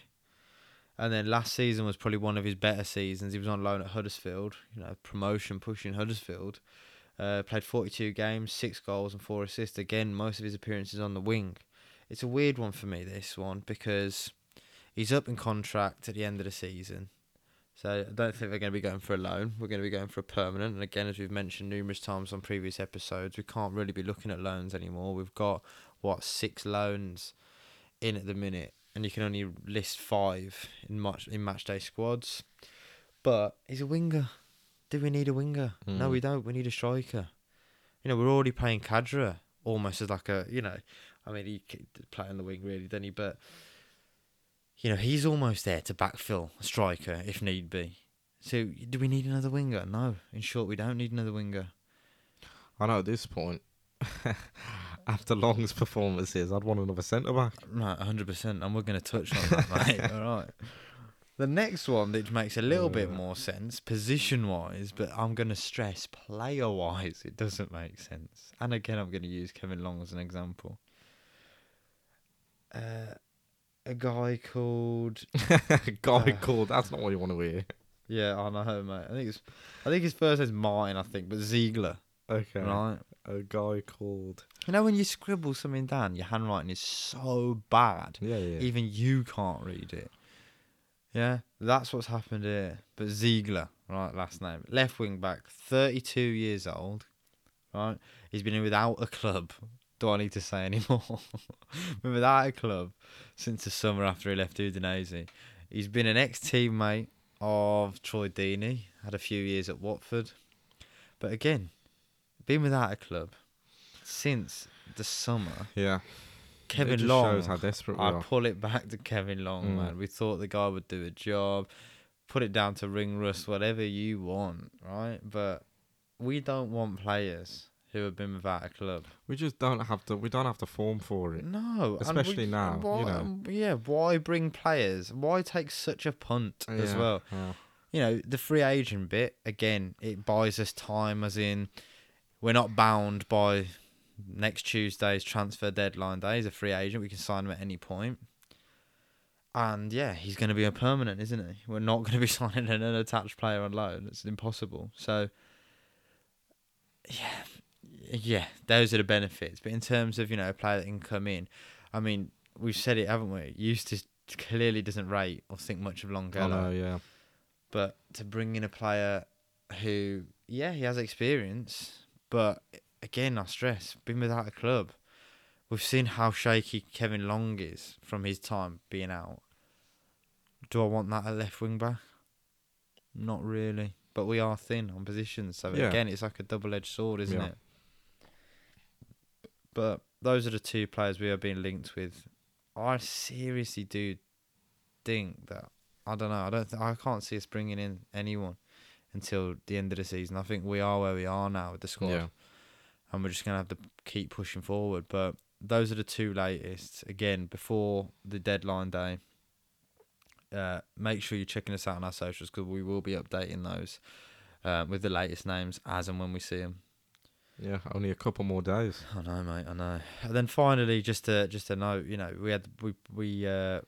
A: And then last season was probably one of his better seasons. He was on loan at Huddersfield, you know, promotion pushing Huddersfield. Uh, played 42 games, six goals and four assists. Again, most of his appearances on the wing. It's a weird one for me, this one, because he's up in contract at the end of the season. So I don't think we're going to be going for a loan. We're going to be going for a permanent. And again, as we've mentioned numerous times on previous episodes, we can't really be looking at loans anymore. We've got what six loans in at the minute, and you can only list five in match in match day squads. But he's a winger. Do we need a winger? No,
B: Mm.
A: we don't. We need a striker. You know, we're already playing Khadra almost as like a you know, I mean he could play on the wing really, didn't he? But you know, he's almost there to backfill a striker if need be. So do we need another winger? No. In short, we don't need another winger.
B: I know at this point, after Long's performances, I'd want another centre back.
A: Right, hundred percent, and we're going to touch on that, mate. All right. The next one, which makes a little bit
B: Uh.
A: more sense, position-wise, but I'm going to stress player-wise, it doesn't make sense. And again, I'm going to use Kevin Long as an example. Uh, a guy called
B: Guy
A: Uh.
B: called. That's not what you want to hear.
A: yeah, I know, mate. I think it's, I think his first name's Martin, I think, but Ziegler,
B: Okay.
A: right?
B: A guy called.
A: You know when you scribble something down, your handwriting is so bad.
B: Yeah, yeah.
A: Even you can't read it. Yeah, that's what's happened here. But Ziegler, right, last name, left wing back, 32 years old, right? He's been without a club. Do I need to say anymore? been without a club since the summer after he left Udinese. He's been an ex-teammate of Troy Deeney, had a few years at Watford. But again, been without a club since the summer.
B: yeah.
A: Kevin
B: it
A: Long.
B: shows how desperate we
A: I
B: are.
A: pull it back to Kevin Long,
B: Mm.
A: man. We thought the guy would do a job. Put it down to ring rust, whatever you want, right? But we don't want players who have been without a club.
B: We just don't have to. We don't have to form for it.
A: No,
B: Especially now, you know.
A: yeah. Why bring players? Why take such a punt as well?
B: yeah.
A: You know, the free agent bit again. It buys us time, as in we're not bound by next Tuesday's transfer deadline day. He's a free agent. We can sign him at any point. And yeah, he's going to be a permanent, isn't he? We're not going to be signing an unattached player on loan. It's impossible. So, yeah, yeah, those are the benefits. But in terms of you know a player that can come in, I mean, we've said it, haven't we? Eustace clearly doesn't rate or think much of
B: I
A: Longfellow.
B: know. Yeah.
A: But to bring in a player who, yeah, he has experience, but again, I stress, been without a club. We've seen how shaky Kevin Long is from his time being out. Do I want that at left wing back? Not really. But we are thin on positions, so
B: Yeah.
A: again, it's like a double edged sword, isn't
B: Yeah.
A: it? But those are the two players we are being linked with. I seriously do think that I don't know. I don't. Th- I can't see us bringing in anyone until the end of the season. I think we are where we are now with the squad,
B: Yeah.
A: And we're just gonna have to keep pushing forward. But those are the two latest. Again, before the deadline day. Uh, make sure you're checking us out on our socials because we will be updating those uh, with the latest names as and when we see them.
B: Yeah. Only a couple more days.
A: I know, mate. I know. And then finally, just a just a note. You know, we had we we uh,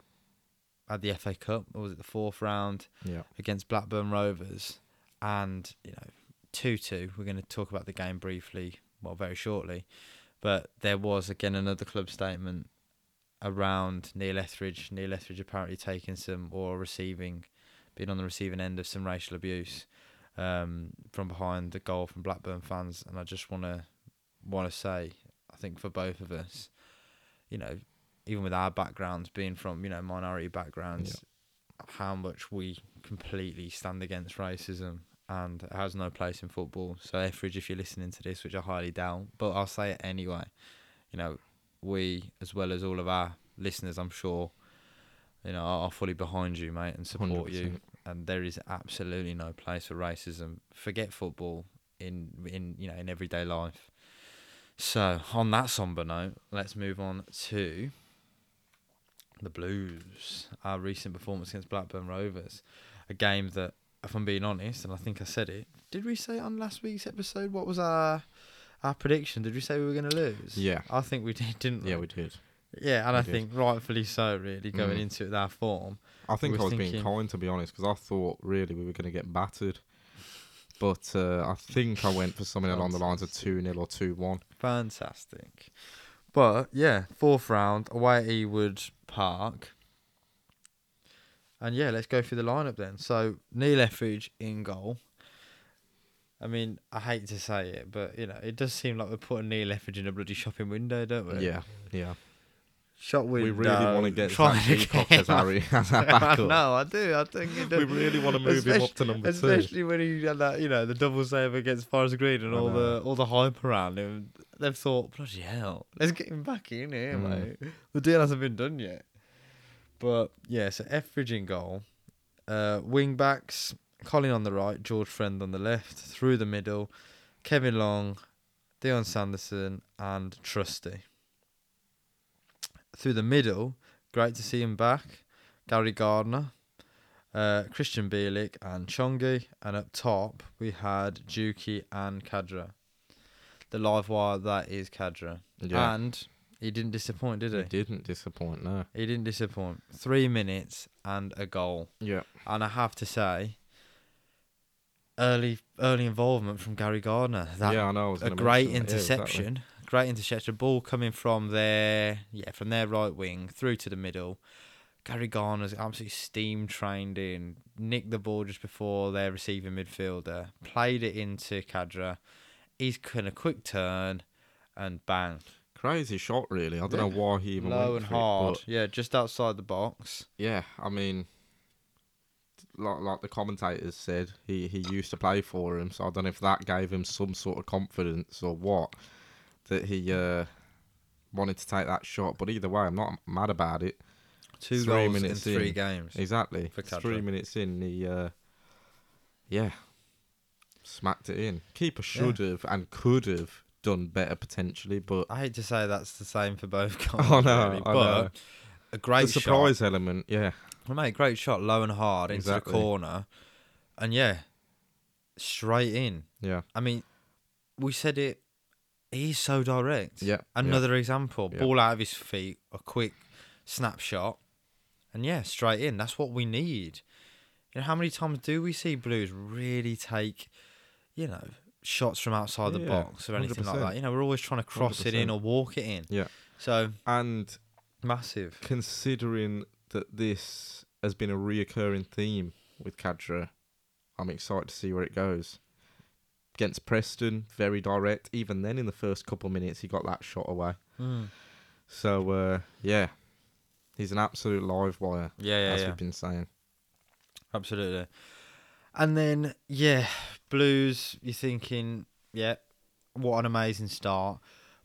A: had the FA Cup. Or was it the fourth round?
B: Yeah.
A: against Blackburn Rovers, and you know, two two. We're going to talk about the game briefly, well, very shortly, but there was again another club statement around Neil Etheridge. Neil Etheridge apparently taking some or receiving, being on the receiving end of some racial abuse um, from behind the goal from Blackburn fans, and I just want to want to say, I think for both of us, you know, even with our backgrounds being from you know minority backgrounds, how much we completely stand against racism and has no place in football. So Etheridge, if you're listening to this, which I highly doubt, but I'll say it anyway. You know, we as well as all of our listeners, I'm sure, you know, are are fully behind you, mate, and support you.
B: 100%.
A: And there is absolutely no place for racism. Forget football in in you know in everyday life. So on that somber note, let's move on to the Blues. Our recent performance against Blackburn Rovers, a game that, if I'm being honest, and I think I said it. Did we say on last week's episode? What was our our prediction? Did we say we were going to lose?
B: Yeah.
A: I think we did, didn't we?
B: Yeah, we did.
A: Yeah, and
B: we
A: I
B: did.
A: think rightfully so. Really going
B: Mm.
A: into it with our form.
B: I think I was
A: thinking-
B: being kind to be honest, because I thought really we were going to get battered. But uh, I think I went for something along the lines of two 0 or two one.
A: Fantastic. But yeah, fourth round away at Ewood Park. And yeah, let's go through the lineup then. So Neil Etheridge in goal. I mean, I hate to say it, but you know, it does seem like we're putting Neil Etheridge in a bloody shopping window, don't we?
B: Yeah, yeah.
A: Shot window.
B: We really want to get
A: trying
B: Zach
A: to
B: Jeacock
A: get
B: as Harry as our
A: I
B: backup.
A: know, I do. I think it
B: We really want to move him up to number two.
A: Especially when he had that, you know, the double save against Forest Green and
B: I
A: all
B: know.
A: the all the hype around him. They've thought, bloody hell, let's get him back in here,
B: Mm.
A: mate. The deal hasn't been done yet. But yeah, so Etheridge in goal, uh, wing backs, Colin on the right, George Friend on the left, through the middle, Kevin Long, Dion Sanderson, and Trusty. Through the middle, great to see him back. Gary Gardner, uh, Krystian Bielik, and Chongi. And up top, we had Juki and Khadra. The live wire, that is Khadra.
B: Yeah,
A: And he didn't disappoint, did he?
B: he didn't disappoint. No.
A: He didn't disappoint. Three minutes and a goal.
B: Yeah,
A: And I have to say, early early involvement from Gary Gardner. That
B: yeah, I know. I
A: a great
B: that. Yeah, exactly.
A: interception. Great interception. Ball coming from their yeah from their right wing through to the middle. Gary Gardner's absolutely steam trained in. Nicked the ball just before their receiving midfielder. Played it into Khadra. He's done a quick turn, and bang,
B: Crazy shot, really. I don't know why he even
A: low
B: went
A: and
B: for it,
A: hard.
B: but
A: yeah, just outside the box.
B: yeah, I mean, like like the commentators said, he he used to play for him, so I don't know if that gave him some sort of confidence or what that he uh wanted to take that shot. But either way, I'm not mad about it.
A: Two
B: Three
A: goals in
B: minutes
A: three
B: in.
A: games.
B: Exactly.
A: For Khadra.
B: Three minutes in, he uh, yeah, smacked it in. Keeper should have and could have done better potentially, but
A: I hate to say that's the same for both guys.
B: Oh, no,
A: really,
B: I
A: but
B: know.
A: a great
B: the surprise element, yeah,
A: shot. Well, mate, great shot, low and hard into
B: Exactly.
A: the corner, and yeah, straight in.
B: yeah,
A: I mean, we said it. He's so direct.
B: yeah.
A: Another example:
B: Yeah.
A: ball out of his feet, a quick snapshot, and yeah, straight in. That's what we need. You know, how many times do we see Blues really take, you know, shots from outside the
B: Yeah,
A: box or anything like
B: 100%.
A: that? You know, we're always trying to cross it in
B: 100%.
A: or walk it in.
B: Yeah.
A: So
B: And
A: massive.
B: considering that this has been a reoccurring theme with Khadra, I'm excited to see where it goes. Against Preston, very direct. Even then, in the first couple of minutes, he got that shot away.
A: Mm.
B: So, uh, yeah, he's an absolute live wire,
A: Yeah, yeah,
B: as
A: yeah.
B: we've been saying.
A: Absolutely. And then, yeah, Blues, you're thinking, yeah, what an amazing start.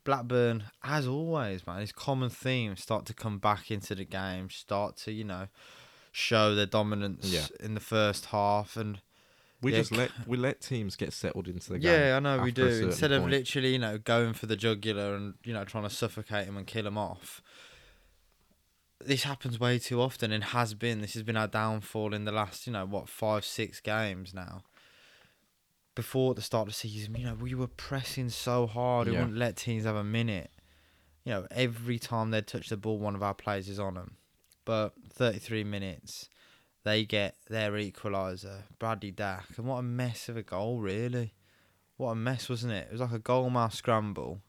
A: Blackburn, as always, man, his common theme start to come back into the game, start to, you know, show their dominance
B: Yeah.
A: in the first half. And
B: We
A: Yeah,
B: just let we let teams get settled into the game.
A: yeah, I know we do. Instead of literally, you know, going for the jugular and, you know, trying to suffocate him and kill him off. This happens way too often and has been. This has been our downfall in the last, you know, what, five, six games now. Before the start of the season, you know, we were pressing so hard. We
B: Yeah.
A: wouldn't let teams have a minute. You know, every time they'd touch the ball, one of our players is on them. But 33 minutes, they get their equaliser, Bradley Dack. And what a mess of a goal, really. What a mess, wasn't it? It was like a goal mouth scramble.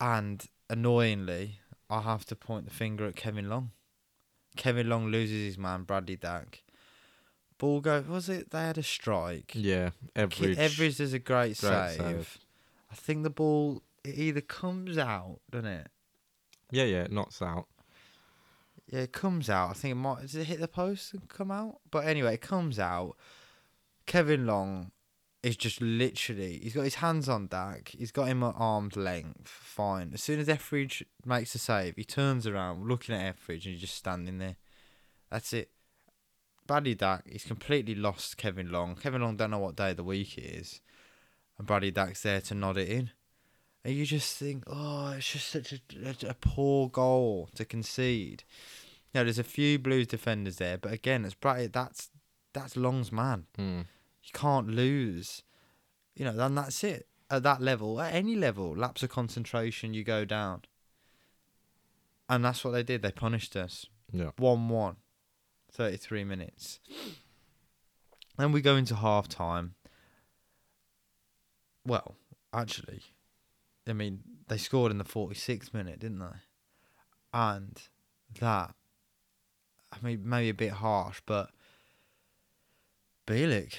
A: And annoyingly, I have to point the finger at Kevin Long. Kevin Long loses his man, Bradley Dack. Ball go, was it? They had a strike.
B: Yeah, average.
A: Etheridge does a great,
B: great
A: save.
B: save.
A: I think the ball it either comes out, doesn't it?
B: Yeah, yeah, it knocks out.
A: Yeah, it comes out. I think it might. Does it hit the post and come out? But anyway, it comes out. Kevin Long is just literally. He's got his hands on Dack. He's got him at arm's length. Fine. As soon as Etheridge makes a save, he turns around, looking at Etheridge, and he's just standing there. That's it. Bradley Dack, he's completely lost Kevin Long. Kevin Long don't know what day of the week it is, and Bradley Dack's there to nod it in. And you just think, oh, it's just such a, a, a poor goal to concede. You know, there's a few Blues defenders there, but again, it's Bradley. That's that's Long's man.
B: Mm.
A: You can't lose. You know, then that's it. At that level, at any level, lapse of concentration, you go down. And that's what they did. They punished us.
B: Yeah.
A: 1 1. 33 minutes. Then we go into half time. Well, actually, I mean, they scored in the 46th minute, didn't they? And that, I mean, maybe a bit harsh, but Bielik,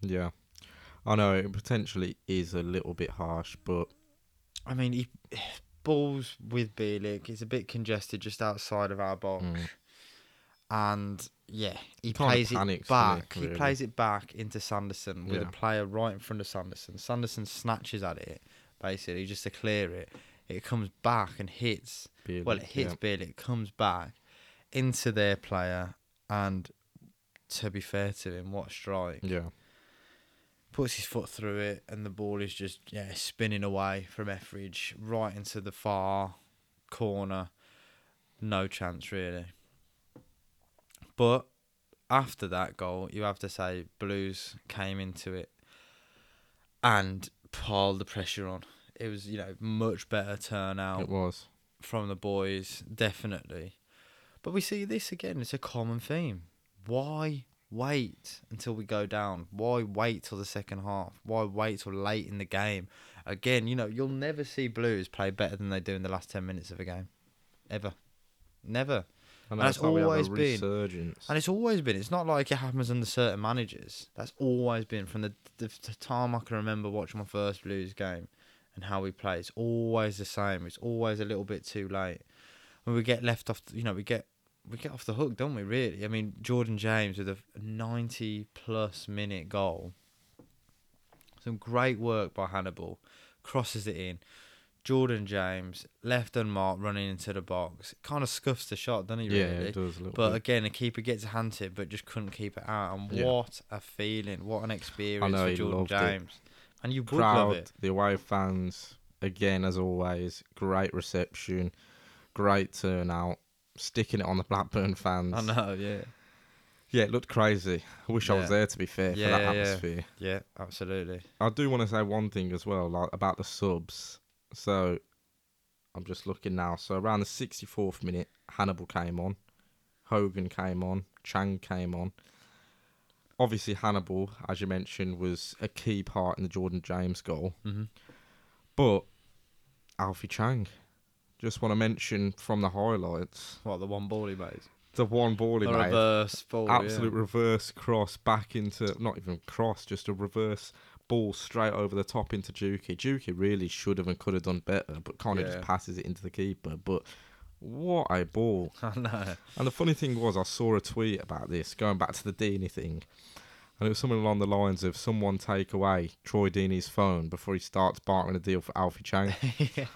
B: Yeah. I know it potentially is a little bit harsh, but
A: I mean, he balls with Bielik. It's a bit congested just outside of our box.
B: Mm.
A: And yeah, he
B: Kinda
A: plays it
B: panics, doesn't he,
A: back. He plays it back into Sanderson with
B: Yeah.
A: a player right in front of Sanderson. Sanderson snatches at it, basically, just to clear it. It comes back and hits.
B: Bielik,
A: well, it hits
B: yeah.
A: Bielik, comes back into their player, and to be fair to him, what a strike.
B: Yeah.
A: puts his foot through it, and the ball is just yeah spinning away from Etheridge right into the far corner. No chance really. But after that goal, you have to say Blues came into it and piled the pressure on. It was you know much better turnout
B: It was.
A: from the boys, definitely. But we see this again, it's a common theme. Why wait until we go down? Why wait till the second half? Why wait till late in the game? Again, you know, you'll never see Blues play better than they do in the last 10 minutes of a game. Ever. Never.
B: And
A: that's
B: that's have a
A: always been-
B: resurgence.
A: And it's always been. It's not like it happens under certain managers. That's always been from the, the, the time I can remember watching my first Blues game and how we play. It's always the same. It's always a little bit too late. When we get left off, you know, we get we get off the hook, don't we? Really. I mean, Jordan James with a ninety plus minute goal. Some great work by Hannibal. Crosses it in. Jordan James left unmarked, running into the box. Kind of scuffs the shot, doesn't he?
B: yeah, it does a little
A: But
B: bit.
A: again, the keeper gets a it, but just couldn't keep it out. And
B: Yeah.
A: what a feeling! What an experience
B: know,
A: for
B: he
A: Jordan
B: loved it.
A: James. and you would love
B: crowd,
A: it.
B: the away fans, again as always, great reception, great turnout, sticking it on the Blackburn fans.
A: I know, yeah,
B: Yeah, it looked crazy. I wish I was
A: Yeah.
B: there to be fair
A: Yeah,
B: for that
A: yeah.
B: atmosphere.
A: yeah, absolutely.
B: I do want to say one thing as well, like about the subs. So I'm just looking now. So around the 64th minute, Hannibal came on, Hogan came on, Chang came on. Obviously, Hannibal, as you mentioned, was a key part in the Jordan James goal.
A: hmm
B: But Alfie Chang, just want to mention from the highlights
A: What the one ball he made?
B: the one ball he
A: The
B: made.
A: reverse ball.
B: absolute reverse cross back into not even cross, just a reverse ball straight over the top into Juki. Juki really should have and could have done better, but kind of
A: Yeah.
B: just passes it into the keeper. But what a ball!
A: I know.
B: And the funny thing was, I saw a tweet about this going back to the Deeney thing, and it was something along the lines of someone take away Troy Deeney's phone before he starts bartering a deal for Alfie Chang.
A: yeah,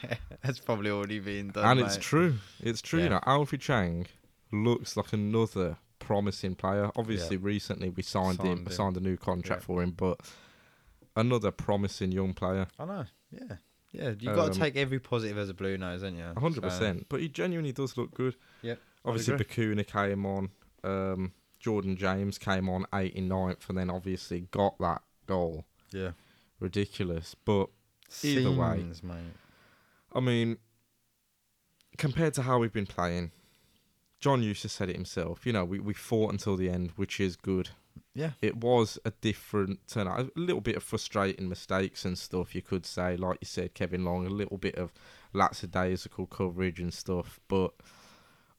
A: that's probably already been done.
B: and it's true. It's true. You know, Alfie Chang looks like another promising player. Obviously, recently we signed, him,
A: Signed him.
B: signed a new contract
A: Yeah.
B: for him, but another promising young player,
A: I know. Yeah, yeah. You got
B: Um,
A: to take every positive as a blue nose, haven't you?
B: a hundred
A: So,
B: percent. But he genuinely does look good.
A: Yeah.
B: Obviously. Bacuna came on. Um, Jordan James came on 89th, and then obviously got that goal.
A: Yeah.
B: Ridiculous, but Either way.
A: Mate.
B: I mean, compared to how we've been playing, John Eustace said it himself. You know, we, we fought until the end, which is good.
A: Yeah.
B: It was a different turnout. A little bit of frustrating mistakes and stuff, you could say. Like you said, Kevin Long, a little bit of lackadaisical coverage and stuff. But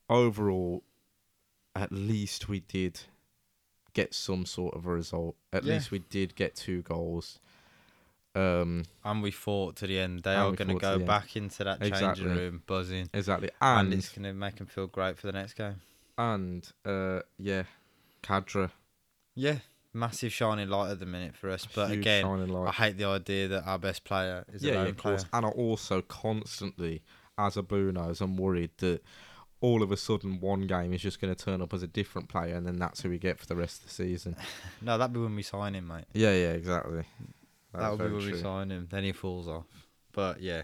B: overall, at least we did get some sort of a result. At
A: Yeah.
B: least we did get two goals. Um,
A: And we fought to the end. They are going to
B: to
A: go
B: the end.
A: back into that changing
B: Exactly.
A: room buzzing,
B: exactly.
A: and,
B: And,
A: it's going to make them feel great for the next game.
B: and uh, yeah, Khadra.
A: Yeah, massive shining light at the minute for us. But
B: huge
A: again,
B: shining light.
A: I hate the idea that our best player is a
B: yeah,
A: lone
B: of
A: player.
B: course. And I also constantly, as a Blue Nose, I'm worried that all of a sudden one game is just going to turn up as a different player, and then that's who we get for the rest of the season.
A: No, that'd be when we sign him, mate.
B: yeah, yeah, exactly.
A: that would be when we sign him. Then he falls off. But yeah.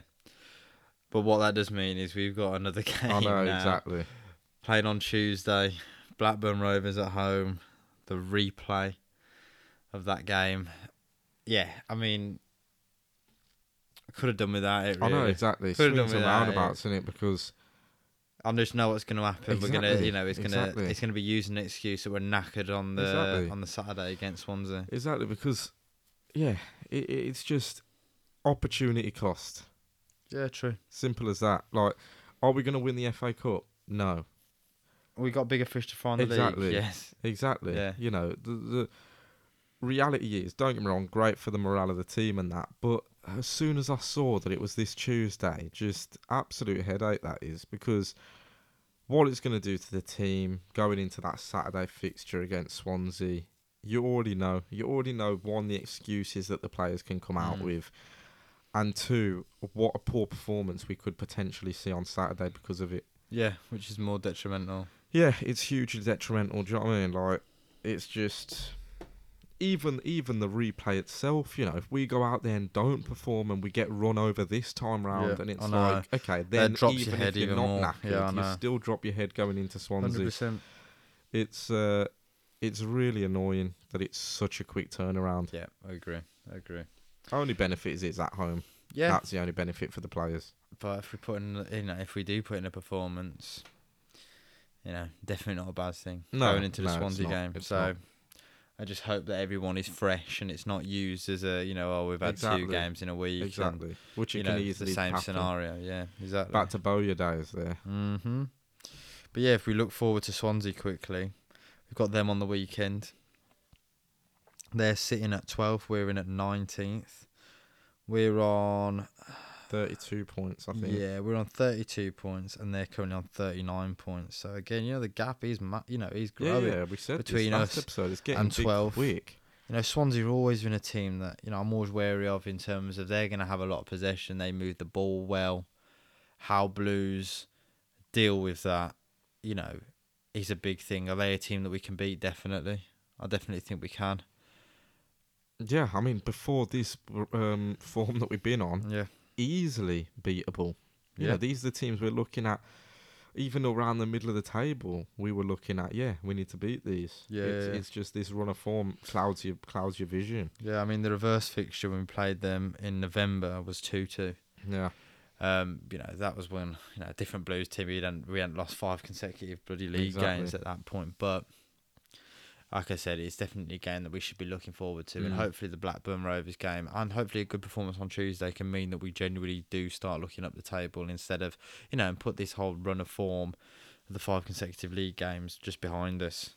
A: But what that does mean is we've got another game
B: I know
A: now.
B: exactly.
A: Playing on Tuesday, Blackburn Rovers at home. The replay of that game. Yeah, I mean, I could have done without it.
B: I know exactly.
A: Could've done
B: and
A: without it.
B: roundabouts in it because
A: I just know what's going to happen. We're gonna, you know, it's gonna,
B: exactly.
A: it's gonna be using an excuse that we're knackered on the
B: Exactly.
A: on the Saturday against Swansea.
B: exactly because yeah, it- it's just opportunity cost.
A: Yeah, true.
B: Simple as that. Like, are we going to win the FA Cup? No.
A: We got bigger fish to fry in the
B: Exactly.
A: league. Yes.
B: Exactly.
A: Yeah.
B: You know, the, the reality is, don't get me wrong, great for the morale of the team and that, but as soon as I saw that it was this Tuesday, just absolute headache that is because what it's going to do to the team going into that Saturday fixture against Swansea, you already know. You already know one the excuses that the players can come out
A: Mm.
B: with, and two what a poor performance we could potentially see on Saturday because of it.
A: Yeah, which is more detrimental.
B: Yeah, it's hugely detrimental. Do you know what I mean? Like, it's just even even the replay itself. You know, if we go out there and don't perform and we get run over this time round,
A: Yeah,
B: and it's like, okay, then
A: drops your
B: even
A: head
B: if you're
A: even
B: not
A: more.
B: knackered,
A: Yeah,
B: you still drop your head going into Swansea.
A: percent.
B: It's uh, it's really annoying that it's such a quick turnaround.
A: Yeah, I agree. I agree.
B: Only benefit is it's at home.
A: Yeah,
B: That's the only benefit for the players.
A: but if we put in, you know, if we do put in a performance, you know, definitely not a bad thing
B: No,
A: going into the
B: no,
A: Swansea game.
B: It's
A: so.
B: not.
A: I just hope that everyone is fresh and it's not used as a, you know, oh, we've had
B: Exactly.
A: two games in a week.
B: Exactly. Which
A: And,
B: you
A: you
B: can
A: know, it's the same
B: happen.
A: scenario. Yeah, exactly.
B: Back to Bowyer days there.
A: hmm But yeah, if we look forward to Swansea quickly, we've got them on the weekend. They're sitting at 12th. We're in at 19th. We're on,
B: 32 points, I think.
A: yeah, we're on 32 points, and they're currently on 39 points. So again, you know, the gap is, ma- you know, is
B: Yeah,
A: growing.
B: yeah, we said
A: between
B: this last
A: us
B: episode. It's getting
A: and 12.
B: quick.
A: You know, Swansea have always been a team that you know I'm always wary of in terms of they're going to have a lot of possession. They move the ball well. How Blues deal with that, you know, is a big thing. Are they a team that we can beat? Definitely. I definitely think we can.
B: Yeah, I mean, before this um, form that we've been on,
A: Yeah.
B: Easily beatable. You
A: Yeah.
B: know, these are the teams we're looking at. Even around the middle of the table, we were looking at. Yeah, we need to beat these.
A: Yeah,
B: it's,
A: yeah,
B: it's just this run of form clouds your clouds your vision.
A: Yeah, I mean the reverse fixture when we played them in November was two two.
B: Yeah,
A: Um, you know that was when you know different Blues team we hadn't we hadn't lost five consecutive bloody league games at that point. But like I said, it's definitely a game that we should be looking forward to, and
B: Mm.
A: hopefully the Blackburn Rovers game and hopefully a good performance on Tuesday can mean that we genuinely do start looking up the table instead of you know and put this whole run of form, of the five consecutive league games just behind us.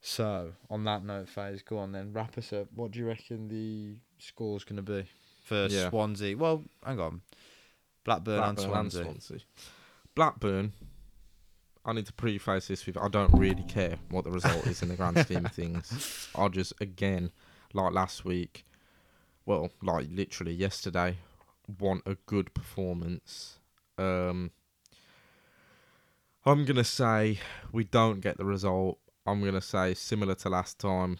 A: So on that note, Faze, go on then wrap us up. What do you reckon the score's going to be for
B: Yeah.
A: Swansea? Well, hang on. Blackburn, and
B: Blackburn
A: Swansea.
B: Swansea. Blackburn. I need to preface this with I don't really care what the result is in the grand scheme of things. I'll just again, like last week, well, like literally yesterday, want a good performance. Um, I'm gonna say we don't get the result. I'm gonna say similar to last time,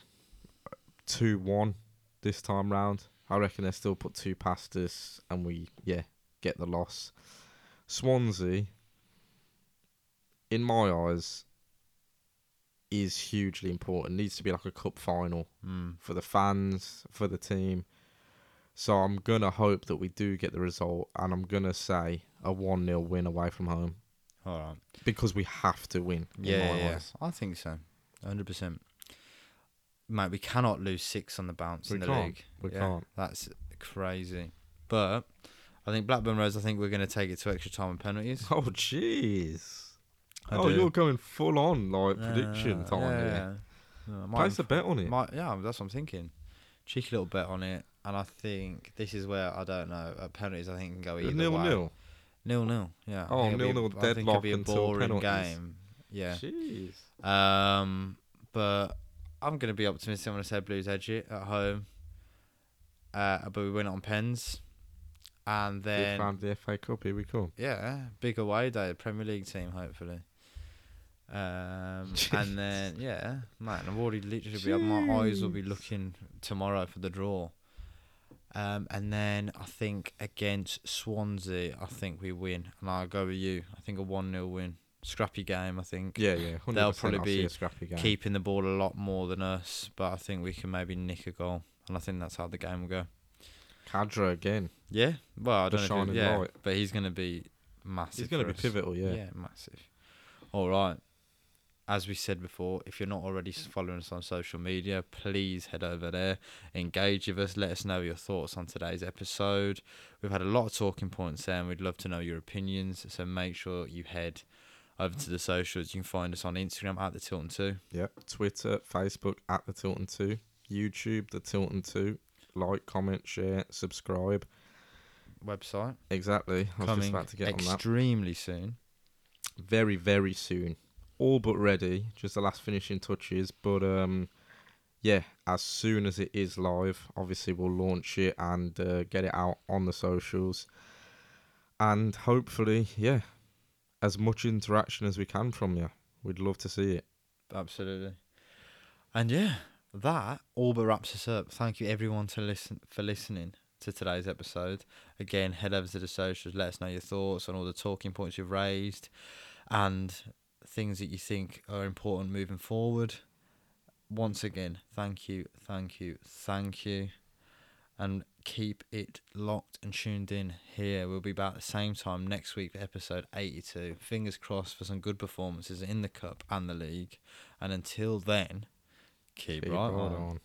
B: two one this time round. I reckon they still put two past us, and we yeah get the loss. Swansea, in my eyes, is hugely important. Needs to be like a cup final
A: Mm.
B: for the fans, for the team. So I'm gonna hope that we do get the result, and I'm gonna say a one 0 win away from home
A: All right.
B: because we have to win. in
A: Yeah, yeah,
B: eyes.
A: I think so. 100%. Mate, we cannot lose six on the bounce
B: We
A: in the
B: can't.
A: league.
B: We
A: Yeah,
B: can't.
A: That's crazy. But I think Blackburn Rose, I think we're going to take it to extra time and penalties.
B: Oh jeez.
A: I
B: Oh,
A: do.
B: you're going full on like prediction
A: Yeah,
B: time
A: yeah,
B: here.
A: yeah. No, I might
B: Place a bet on it.
A: Might, yeah, that's what I'm thinking. Cheeky little bet on it, and I think this is where I don't know. At penalties, I think can go either
B: nil
A: way.
B: nil.
A: Nil nil. Yeah. I
B: Oh,
A: think it'll be a-
B: nil-nil
A: I think it'll be a
B: deadlock until
A: boring
B: penalties.
A: game. Yeah.
B: Jeez.
A: Um, but I'm gonna be optimistic. I'm gonna say Blues edge it at home. Uh, but we win it on pens, and
B: Big
A: then
B: fan of the FA Cup. Here we come.
A: yeah, big away day, Premier League team hopefully. Um, and then yeah, man, I've already literally be, my eyes will be looking tomorrow for the draw. Um, and then I think against Swansea, I think we win, and I'll go with you. I think a one 0 win, scrappy game. I think
B: Yeah, yeah. 100%
A: They'll probably be
B: a scrappy game.
A: keeping the ball a lot more than us, but I think we can maybe nick a goal, and I think that's how the game will go.
B: Khadra again.
A: Yeah, well, I
B: The
A: don't know. If yeah,
B: light.
A: but he's going to be massive.
B: He's going to be
A: us.
B: pivotal. Yeah.
A: yeah, massive. All right. As we said before, if you're not already following us on social media, please head over there, engage with us, let us know your thoughts on today's episode. We've had a lot of talking points there, and we'd love to know your opinions. So make sure you head over to the socials. You can find us on Instagram at the Tilton Two.
B: Yeah. Twitter, Facebook at the Tilton Two, YouTube the Tilton Two. Like, comment, share, subscribe.
A: website
B: Exactly. I was
A: coming
B: just about to get on that.
A: extremely soon.
B: Very, very soon. All but ready. Just the last finishing touches. But um, yeah, as soon as it is live, obviously we'll launch it and uh, get it out on the socials. And hopefully, yeah, as much interaction as we can from you. We'd love to see it.
A: Absolutely. And yeah, that all but wraps us up. Thank you everyone to listen for listening to today's episode. Again, head over to the socials, let us know your thoughts on all the talking points you've raised and things that you think are important moving forward. Once again, thank you, thank you, thank you. And keep it locked and tuned in here. We'll be back the same time next week for episode 82. Fingers crossed for some good performances in the Cup and the League. And until then, keep,
B: Keep
A: right
B: right
A: on.
B: on.